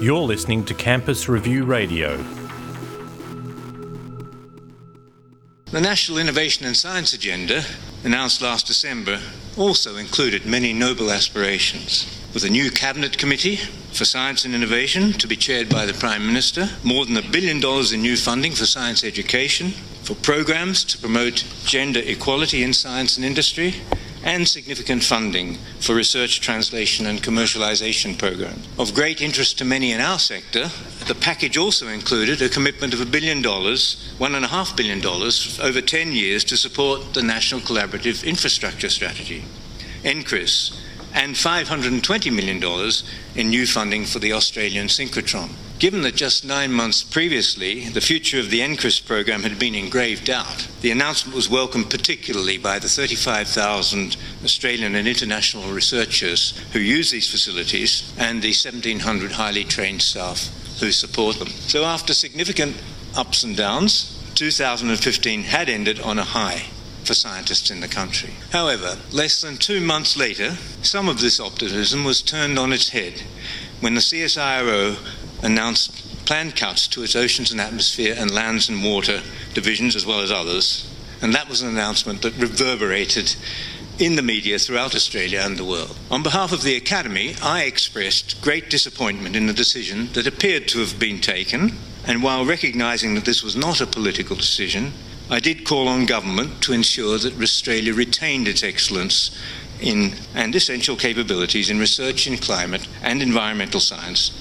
You're listening to Campus Review Radio. The National Innovation and Science Agenda, announced last December, also included many noble aspirations. With a new cabinet committee for science and innovation to be chaired by the Prime Minister, more than a billion dollars in new funding for science education, for programs to promote gender equality in science and industry, and significant funding for research, translation, and commercialization programs. Of great interest to many in our sector, the package also included a commitment of a billion dollars, one and a half billion dollars, over 10 years to support the National Collaborative Infrastructure Strategy, NCRIS, and $520 million in new funding for the Australian synchrotron. Given that just nine months previously the future of the NCRIS program had been in grave doubt, the announcement was welcomed particularly by the 35,000 Australian and international researchers who use these facilities and the 1,700 highly trained staff who support them. So, after significant ups and downs, 2015 had ended on a high for scientists in the country. However, less than two months later, some of this optimism was turned on its head when the CSIRO announced planned cuts to its oceans and atmosphere and lands and water divisions as well as others. And that was an announcement that reverberated in the media throughout Australia and the world. On behalf of the Academy, I expressed great disappointment in the decision that appeared to have been taken, and while recognising that this was not a political decision, I did call on government to ensure that Australia retained its excellence in, and essential capabilities in research in climate and environmental science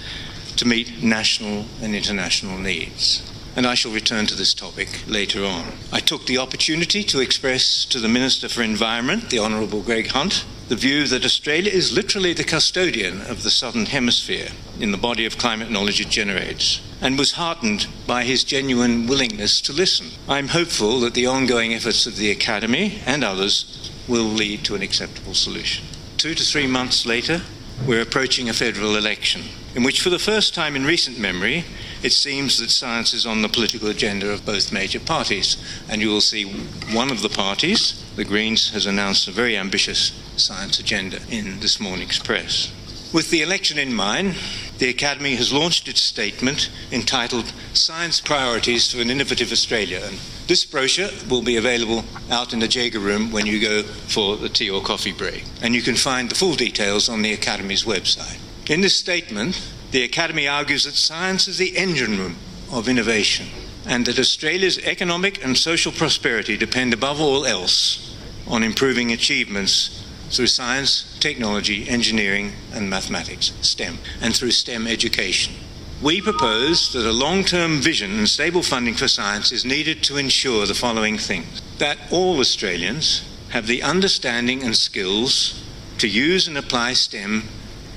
to meet national and international needs. And I shall return to this topic later on. I took the opportunity to express to the Minister for Environment, the Honourable Greg Hunt, the view that Australia is literally the custodian of the Southern Hemisphere in the body of climate knowledge it generates, and was heartened by his genuine willingness to listen. I'm hopeful that the ongoing efforts of the Academy and others will lead to an acceptable solution. Two to three months later, we're approaching a federal election in which, for the first time in recent memory, it seems that science is on the political agenda of both major parties. And you will see one of the parties, the Greens, has announced a very ambitious science agenda in this morning's press. With the election in mind, the Academy has launched its statement entitled Science Priorities for an Innovative Australia. And this brochure will be available out in the Jaeger room when you go for the tea or coffee break. And you can find the full details on the Academy's website. In this statement, the Academy argues that science is the engine room of innovation and that Australia's economic and social prosperity depend above all else on improving achievements through science, technology, engineering, and mathematics, STEM, and through STEM education. We propose that a long term vision and stable funding for science is needed to ensure the following things that all Australians have the understanding and skills to use and apply STEM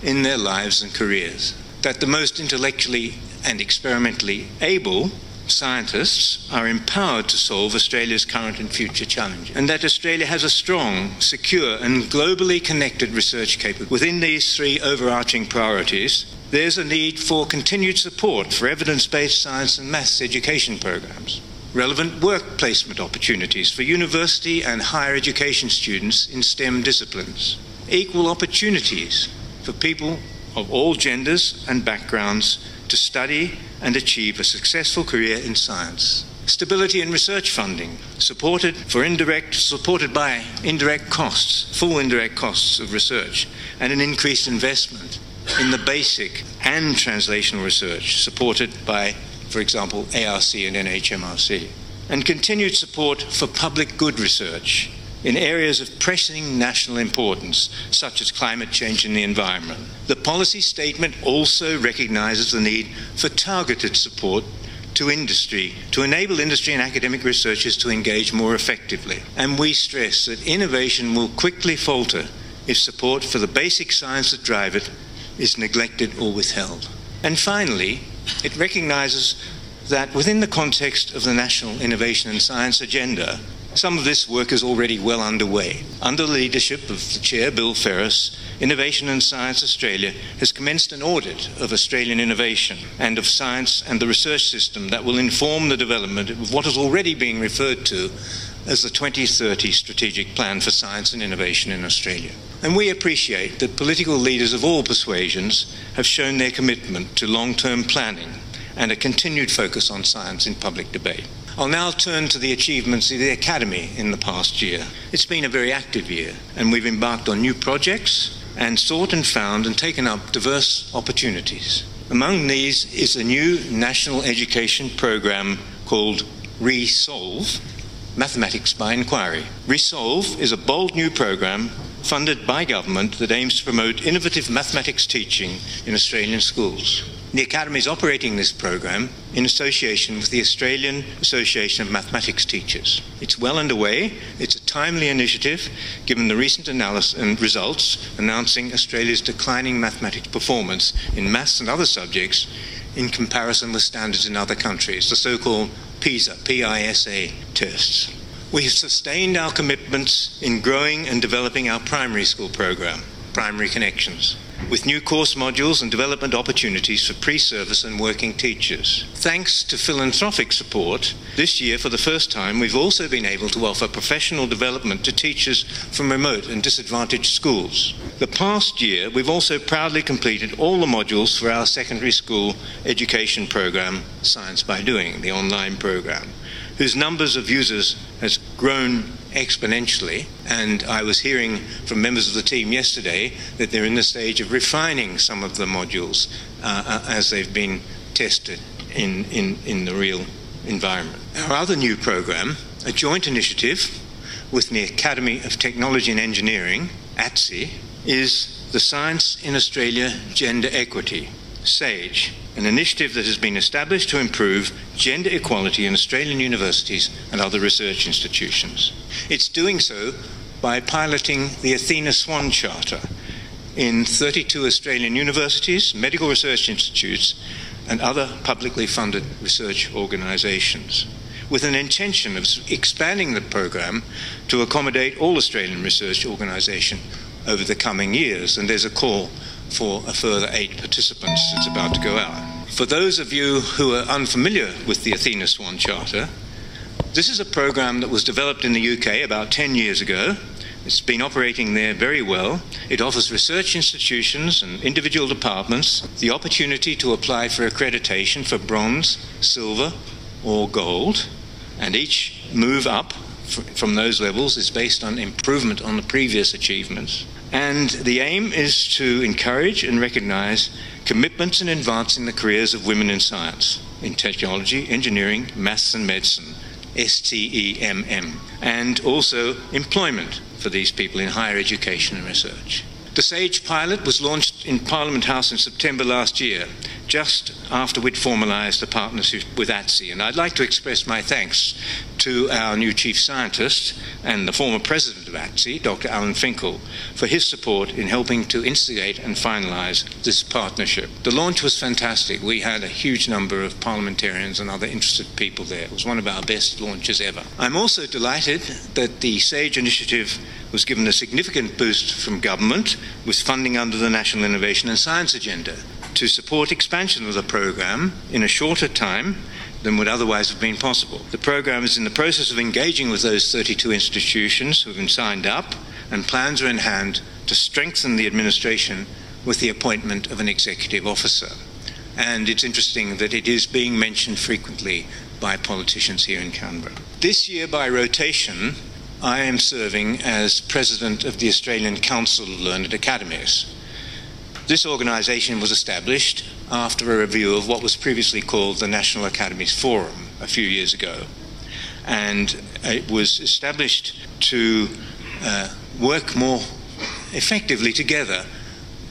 in their lives and careers. That the most intellectually and experimentally able scientists are empowered to solve Australia's current and future challenges, and that Australia has a strong, secure, and globally connected research capability. Within these three overarching priorities, there's a need for continued support for evidence based science and maths education programs, relevant work placement opportunities for university and higher education students in STEM disciplines, equal opportunities for people of all genders and backgrounds to study and achieve a successful career in science. Stability in research funding, supported for indirect, supported by indirect costs, full indirect costs of research, and an increased investment in the basic and translational research, supported by, for example, ARC and NHMRC. And continued support for public good research in areas of pressing national importance, such as climate change and the environment. The policy statement also recognises the need for targeted support to industry to enable industry and academic researchers to engage more effectively. And we stress that innovation will quickly falter if support for the basic science that drive it is neglected or withheld. And finally, it recognises that within the context of the National Innovation and Science Agenda, some of this work is already well underway. Under the leadership of the Chair, Bill Ferris, Innovation and Science Australia has commenced an audit of Australian innovation and of science and the research system that will inform the development of what is already being referred to as the 2030 Strategic Plan for Science and Innovation in Australia. And we appreciate that political leaders of all persuasions have shown their commitment to long term planning and a continued focus on science in public debate. I'll now turn to the achievements of the Academy in the past year. It's been a very active year, and we've embarked on new projects and sought and found and taken up diverse opportunities. Among these is a new national education program called Resolve Mathematics by Inquiry. Resolve is a bold new program funded by government that aims to promote innovative mathematics teaching in Australian schools. The Academy is operating this program in association with the Australian Association of Mathematics Teachers. It's well underway. It's a timely initiative given the recent analysis and results announcing Australia's declining mathematics performance in maths and other subjects in comparison with standards in other countries, the so-called PISA, P-I-S-A tests. We have sustained our commitments in growing and developing our primary school program, Primary Connections with new course modules and development opportunities for pre service and working teachers. Thanks to philanthropic support, this year for the first time we've also been able to offer professional development to teachers from remote and disadvantaged schools. The past year we've also proudly completed all the modules for our secondary school education program, Science by Doing, the online program, whose numbers of users has grown exponentially. And I was hearing from members of the team yesterday that they're in the stage of refining some of the modules uh, uh, as they've been tested in, in, in the real environment. Our other new program, a joint initiative with the Academy of Technology and Engineering, ATSE, is the Science in Australia Gender Equity, SAGE an initiative that has been established to improve gender equality in Australian universities and other research institutions. It's doing so by piloting the Athena Swan Charter in 32 Australian universities, medical research institutes, and other publicly funded research organisations, with an intention of expanding the program to accommodate all Australian research organisations over the coming years. And there's a call for a further eight participants that's about to go out. For those of you who are unfamiliar with the Athena Swan Charter, this is a program that was developed in the UK about 10 years ago. It's been operating there very well. It offers research institutions and individual departments the opportunity to apply for accreditation for bronze, silver, or gold, and each move up from those levels is based on improvement on the previous achievements. And the aim is to encourage and recognize commitments in advancing the careers of women in science, in technology, engineering, maths, and medicine, STEMM, and also employment for these people in higher education and research. The SAGE pilot was launched in Parliament House in September last year, just after we'd formalised the partnership with ATSE. And I'd like to express my thanks to our new chief scientist and the former president of ATSE, Dr. Alan Finkel, for his support in helping to instigate and finalise this partnership. The launch was fantastic. We had a huge number of parliamentarians and other interested people there. It was one of our best launches ever. I'm also delighted that the SAGE initiative was given a significant boost from government with funding under the National Innovation and Science Agenda to support expansion of the program in a shorter time than would otherwise have been possible. The program is in the process of engaging with those 32 institutions who have been signed up, and plans are in hand to strengthen the administration with the appointment of an executive officer. And it's interesting that it is being mentioned frequently by politicians here in Canberra. This year, by rotation, I am serving as president of the Australian Council of Learned Academies. This organisation was established after a review of what was previously called the National Academies Forum a few years ago. And it was established to uh, work more effectively together.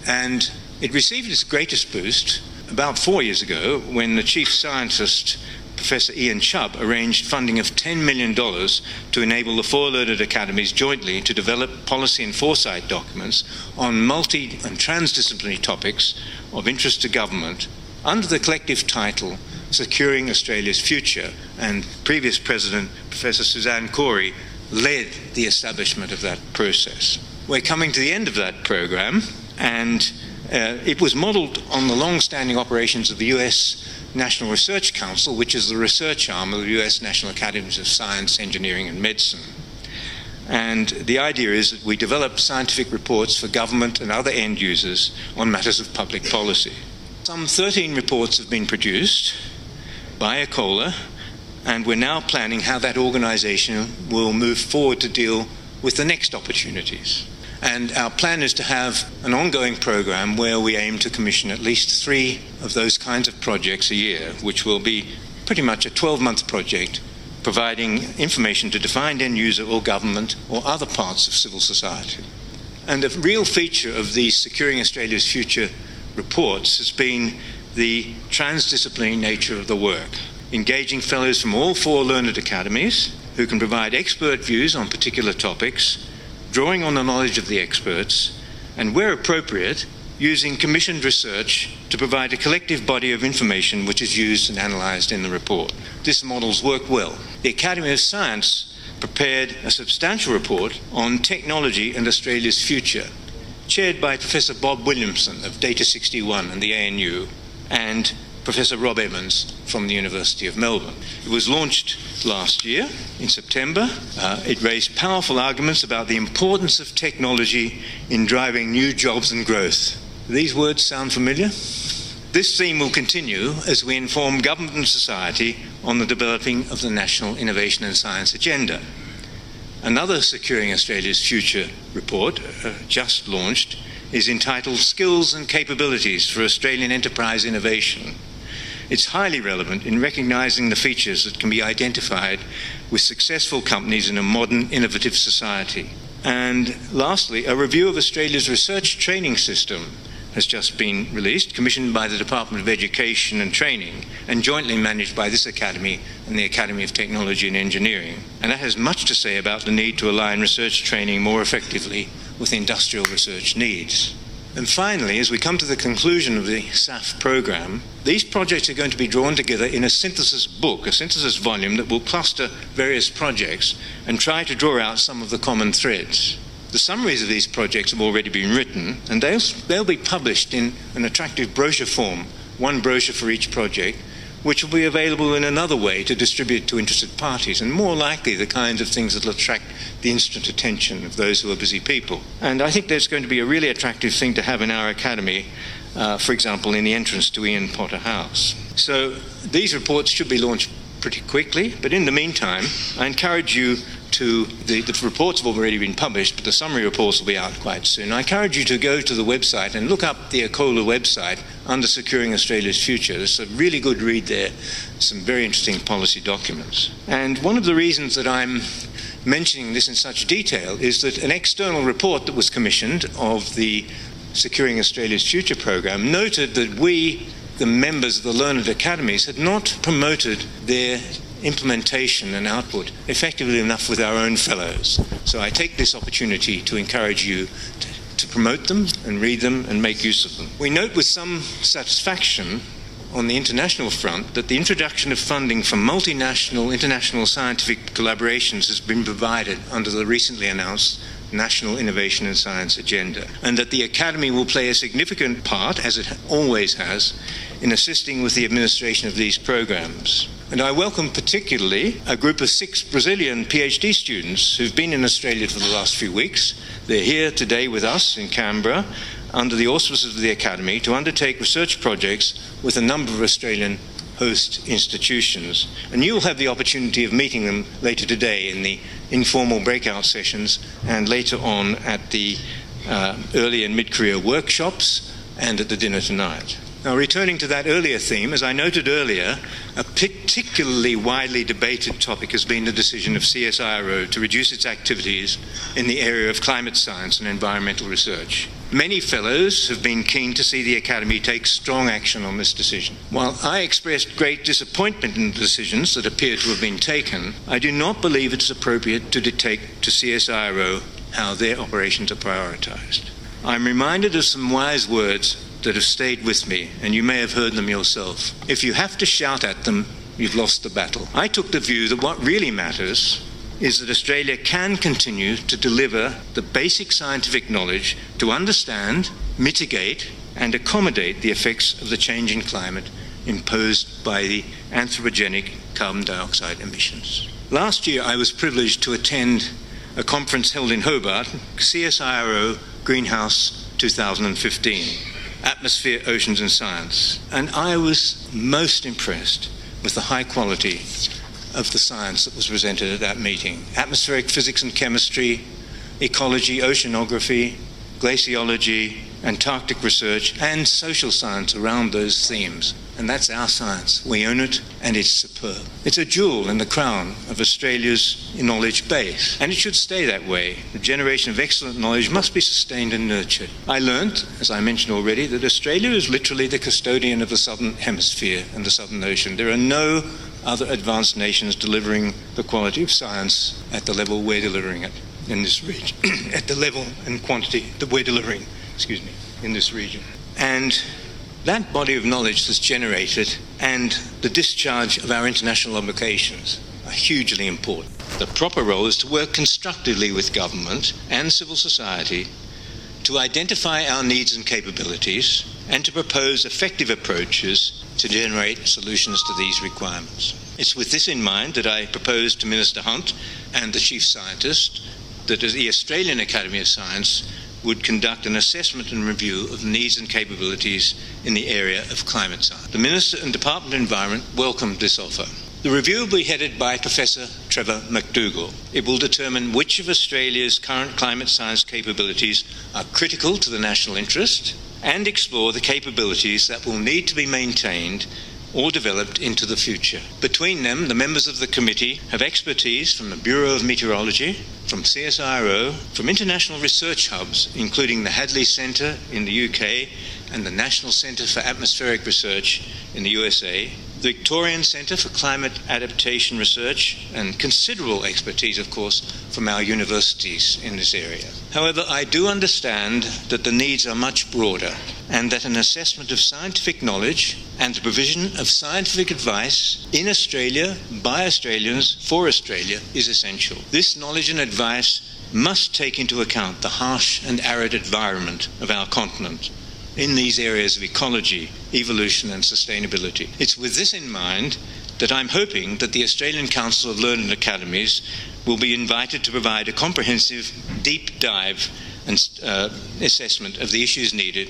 And it received its greatest boost about four years ago when the chief scientist Professor Ian Chubb arranged funding of $10 million to enable the four learned academies jointly to develop policy and foresight documents on multi and transdisciplinary topics of interest to government under the collective title Securing Australia's Future. And previous President, Professor Suzanne Cory, led the establishment of that process. We're coming to the end of that program, and Uh, it was modelled on the long standing operations of the US National Research Council, which is the research arm of the US National Academies of Science, Engineering, and Medicine. And the idea is that we develop scientific reports for government and other end users on matters of public policy. Some 13 reports have been produced by ACOLA, and we're now planning how that organization will move forward to deal with the next opportunities. And our plan is to have an ongoing program where we aim to commission at least three of those kinds of projects a year, which will be pretty much a 12 month project providing information to defined end user or government or other parts of civil society. And a real feature of these Securing Australia's Future reports has been the transdisciplinary nature of the work, engaging fellows from all four learned academies who can provide expert views on particular topics drawing on the knowledge of the experts, and where appropriate, using commissioned research to provide a collective body of information which is used and analysed in the report. This model's worked well. The Academy of Science prepared a substantial report on technology and Australia's future, chaired by Professor Bob Williamson of Data 61 and the ANU, and Professor Rob Evans from the University of Melbourne. It was launched last year in September. Uh, it raised powerful arguments about the importance of technology in driving new jobs and growth. These words sound familiar? This theme will continue as we inform government and society on the developing of the National Innovation and Science Agenda. Another Securing Australia's Future report, uh, just launched, is entitled Skills and Capabilities for Australian Enterprise Innovation. It's highly relevant in recognizing the features that can be identified with successful companies in a modern, innovative society. And lastly, a review of Australia's research training system has just been released, commissioned by the Department of Education and Training, and jointly managed by this Academy and the Academy of Technology and Engineering. And that has much to say about the need to align research training more effectively with industrial research needs. And finally, as we come to the conclusion of the SAF program, these projects are going to be drawn together in a synthesis book, a synthesis volume that will cluster various projects and try to draw out some of the common threads. The summaries of these projects have already been written, and they'll, they'll be published in an attractive brochure form, one brochure for each project, which will be available in another way to distribute to interested parties, and more likely the kinds of things that will attract the instant attention of those who are busy people. And I think there's going to be a really attractive thing to have in our academy, uh, for example, in the entrance to Ian Potter House. So these reports should be launched pretty quickly, but in the meantime, I encourage you to the, the, reports have already been published, but the summary reports will be out quite soon. I encourage you to go to the website and look up the ACOLA website under Securing Australia's Future. There's a really good read there, some very interesting policy documents. And one of the reasons that I'm mentioning this in such detail is that an external report that was commissioned of the Securing Australia's Future program noted that we, the members of the learned academies, had not promoted their implementation and output effectively enough with our own fellows. So I take this opportunity to encourage you to, to, promote them and read them and make use of them. We note with some satisfaction on the international front that the introduction of funding for multinational international scientific collaborations has been provided under the recently announced National Innovation and Science Agenda, and that the Academy will play a significant part, as it always has, in assisting with the administration of these programs. And I welcome particularly a group of six Brazilian PhD students who've been in Australia for the last few weeks. They're here today with us in Canberra under the auspices of the Academy to undertake research projects with a number of Australian host institutions. And you'll have the opportunity of meeting them later today in the informal breakout sessions and later on at the uh, early and mid career workshops and at the dinner tonight. Now, returning to that earlier theme, as I noted earlier, a particularly widely debated topic has been the decision of CSIRO to reduce its activities in the area of climate science and environmental research. Many fellows have been keen to see the Academy take strong action on this decision. While I expressed great disappointment in the decisions that appear to have been taken, I do not believe it is appropriate to dictate to CSIRO how their operations are prioritised. I'm reminded of some wise words that have stayed with me, and you may have heard them yourself. If you have to shout at them, you've lost the battle. I took the view that what really matters is that Australia can continue to deliver the basic scientific knowledge to understand, mitigate, and accommodate the effects of the changing climate imposed by the anthropogenic carbon dioxide emissions. Last year, I was privileged to attend a conference held in Hobart, CSIRO Greenhouse 2015 Atmosphere, Oceans and Science. And I was most impressed with the high quality of the science that was presented at that meeting atmospheric physics and chemistry, ecology, oceanography, glaciology, Antarctic research, and social science around those themes. And that's our science. We own it, and it's superb. It's a jewel in the crown of Australia's knowledge base, and it should stay that way. The generation of excellent knowledge must be sustained and nurtured. I learnt, as I mentioned already, that Australia is literally the custodian of the southern hemisphere and the southern ocean. There are no other advanced nations delivering the quality of science at the level we're delivering it in this region, at the level and quantity that we're delivering, excuse me, in this region. And that body of knowledge that's generated and the discharge of our international obligations are hugely important. The proper role is to work constructively with government and civil society to identify our needs and capabilities and to propose effective approaches to generate solutions to these requirements. It's with this in mind that I propose to Minister Hunt and the Chief Scientist that the Australian Academy of Science would conduct an assessment and review of needs and capabilities in the area of climate science. The Minister and Department of Environment welcomed this offer. The review will be headed by Professor Trevor McDougall. It will determine which of Australia's current climate science capabilities are critical to the national interest and explore the capabilities that will need to be maintained or developed into the future. Between them, the members of the committee have expertise from the Bureau of Meteorology, from CSIRO, from international research hubs, including the Hadley Centre in the UK and the National Centre for Atmospheric Research in the USA, the Victorian Centre for Climate Adaptation Research, and considerable expertise, of course, from our universities in this area. However, I do understand that the needs are much broader and that an assessment of scientific knowledge and the provision of scientific advice in Australia by Australians for Australia is essential. This knowledge and advice must take into account the harsh and arid environment of our continent in these areas of ecology, evolution, and sustainability. It's with this in mind that I'm hoping that the Australian Council of Learned Academies will be invited to provide a comprehensive, deep dive and uh, assessment of the issues needed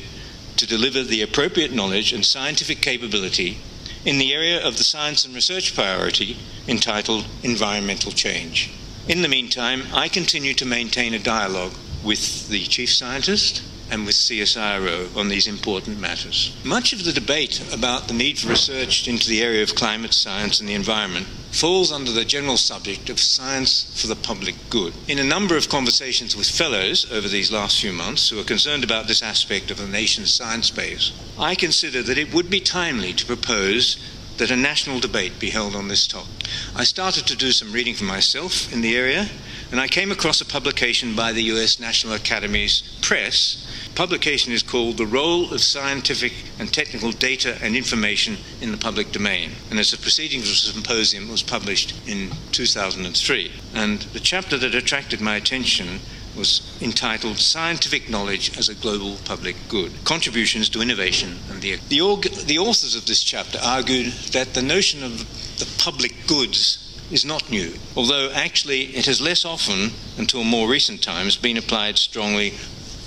to deliver the appropriate knowledge and scientific capability in the area of the science and research priority entitled Environmental Change. In the meantime, I continue to maintain a dialogue with the Chief Scientist and with CSIRO on these important matters. Much of the debate about the need for research into the area of climate science and the environment falls under the general subject of science for the public good. In a number of conversations with fellows over these last few months who are concerned about this aspect of the nation's science base, I consider that it would be timely to propose that a national debate be held on this topic. I started to do some reading for myself in the area, and I came across a publication by the US National Academy's Press publication is called The Role of Scientific and Technical Data and Information in the Public Domain. And as a proceedings of a symposium was published in 2003. And the chapter that attracted my attention was entitled Scientific Knowledge as a Global Public Good Contributions to Innovation and the. The, org- the authors of this chapter argued that the notion of the public goods is not new, although actually it has less often, until more recent times, been applied strongly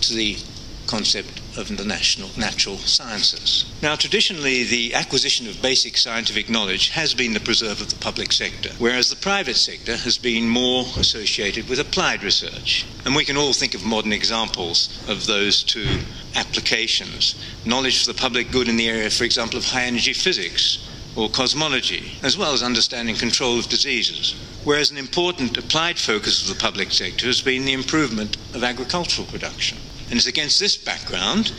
to the concept of the national, natural sciences. Now, traditionally, the acquisition of basic scientific knowledge has been the preserve of the public sector, whereas the private sector has been more associated with applied research. And we can all think of modern examples of those two applications. Knowledge for the public good in the area, for example, of high energy physics or cosmology, as well as understanding control of diseases. Whereas an important applied focus of the public sector has been the improvement of agricultural production. And it's against this background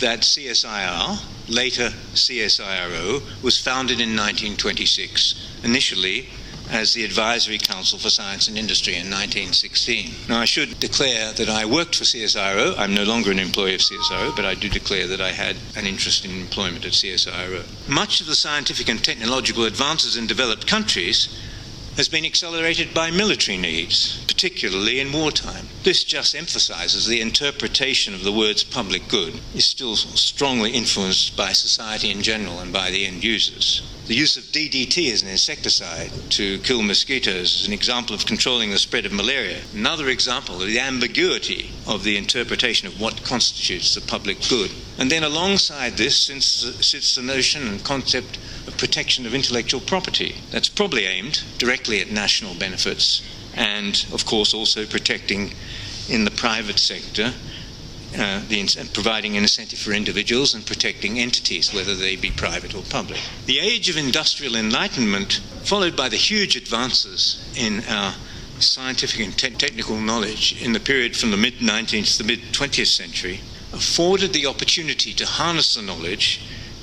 that CSIR, later CSIRO, was founded in 1926, initially as the Advisory Council for Science and Industry in 1916. Now, I should declare that I worked for CSIRO. I'm no longer an employee of CSIRO, but I do declare that I had an interest in employment at CSIRO. Much of the scientific and technological advances in developed countries has been accelerated by military needs, particularly in wartime. This just emphasizes the interpretation of the words public good is still strongly influenced by society in general and by the end users. The use of DDT as an insecticide to kill mosquitoes is an example of controlling the spread of malaria. Another example of the ambiguity of the interpretation of what constitutes the public good. And then alongside this sits the notion and concept of protection of intellectual property. That's probably aimed directly at national benefits and, of course, also protecting in the private sector uh, the, providing an incentive for individuals and protecting entities, whether they be private or public. The age of industrial enlightenment, followed by the huge advances in our scientific and te- technical knowledge in the period from the mid 19th to the mid 20th century, afforded the opportunity to harness the knowledge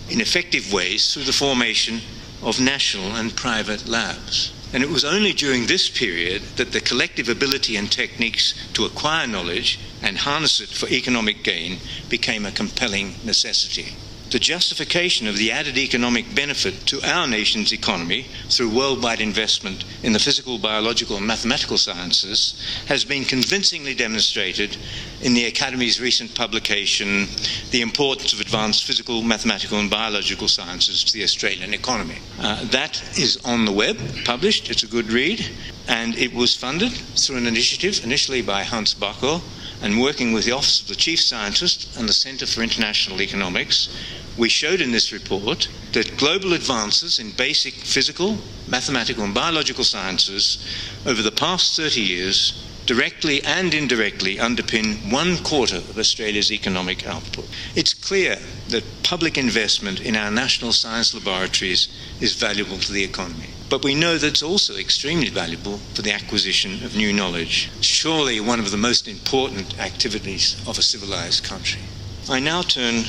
in effective ways through the formation of national and private labs. And it was only during this period that the collective ability and techniques to acquire knowledge and harness it for economic gain became a compelling necessity the justification of the added economic benefit to our nation's economy through worldwide investment in the physical, biological, and mathematical sciences has been convincingly demonstrated in the Academy's recent publication, The Importance of Advanced Physical, Mathematical, and Biological Sciences to the Australian Economy. Uh, that is on the web, published, it's a good read, and it was funded through an initiative initially by Hans Backhaus and working with the Office of the Chief Scientist and the Centre for International Economics, we showed in this report that global advances in basic physical, mathematical, and biological sciences over the past 30 years directly and indirectly underpin one quarter of Australia's economic output. It's clear that public investment in our national science laboratories is valuable to the economy. But we know that it's also extremely valuable for the acquisition of new knowledge. Surely one of the most important activities of a civilized country. I now turn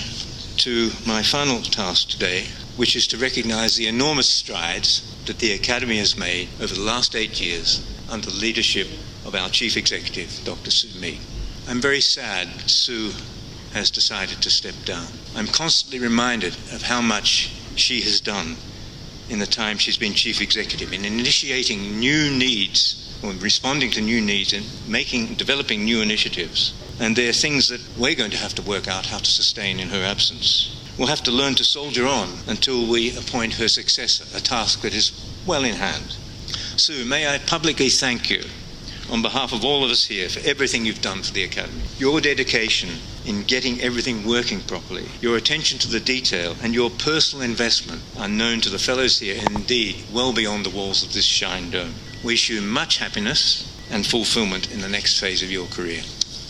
to my final task today, which is to recognize the enormous strides that the Academy has made over the last eight years under the leadership of our Chief Executive, Dr. Sue Meek. I'm very sad Sue has decided to step down. I'm constantly reminded of how much she has done in the time she's been chief executive in initiating new needs or responding to new needs and making developing new initiatives. And there are things that we're going to have to work out how to sustain in her absence. We'll have to learn to soldier on until we appoint her successor, a task that is well in hand. Sue, may I publicly thank you on behalf of all of us here for everything you've done for the Academy. Your dedication in getting everything working properly, your attention to the detail, and your personal investment are known to the fellows here indeed well beyond the walls of this Shine Dome. Wish you much happiness and fulfillment in the next phase of your career.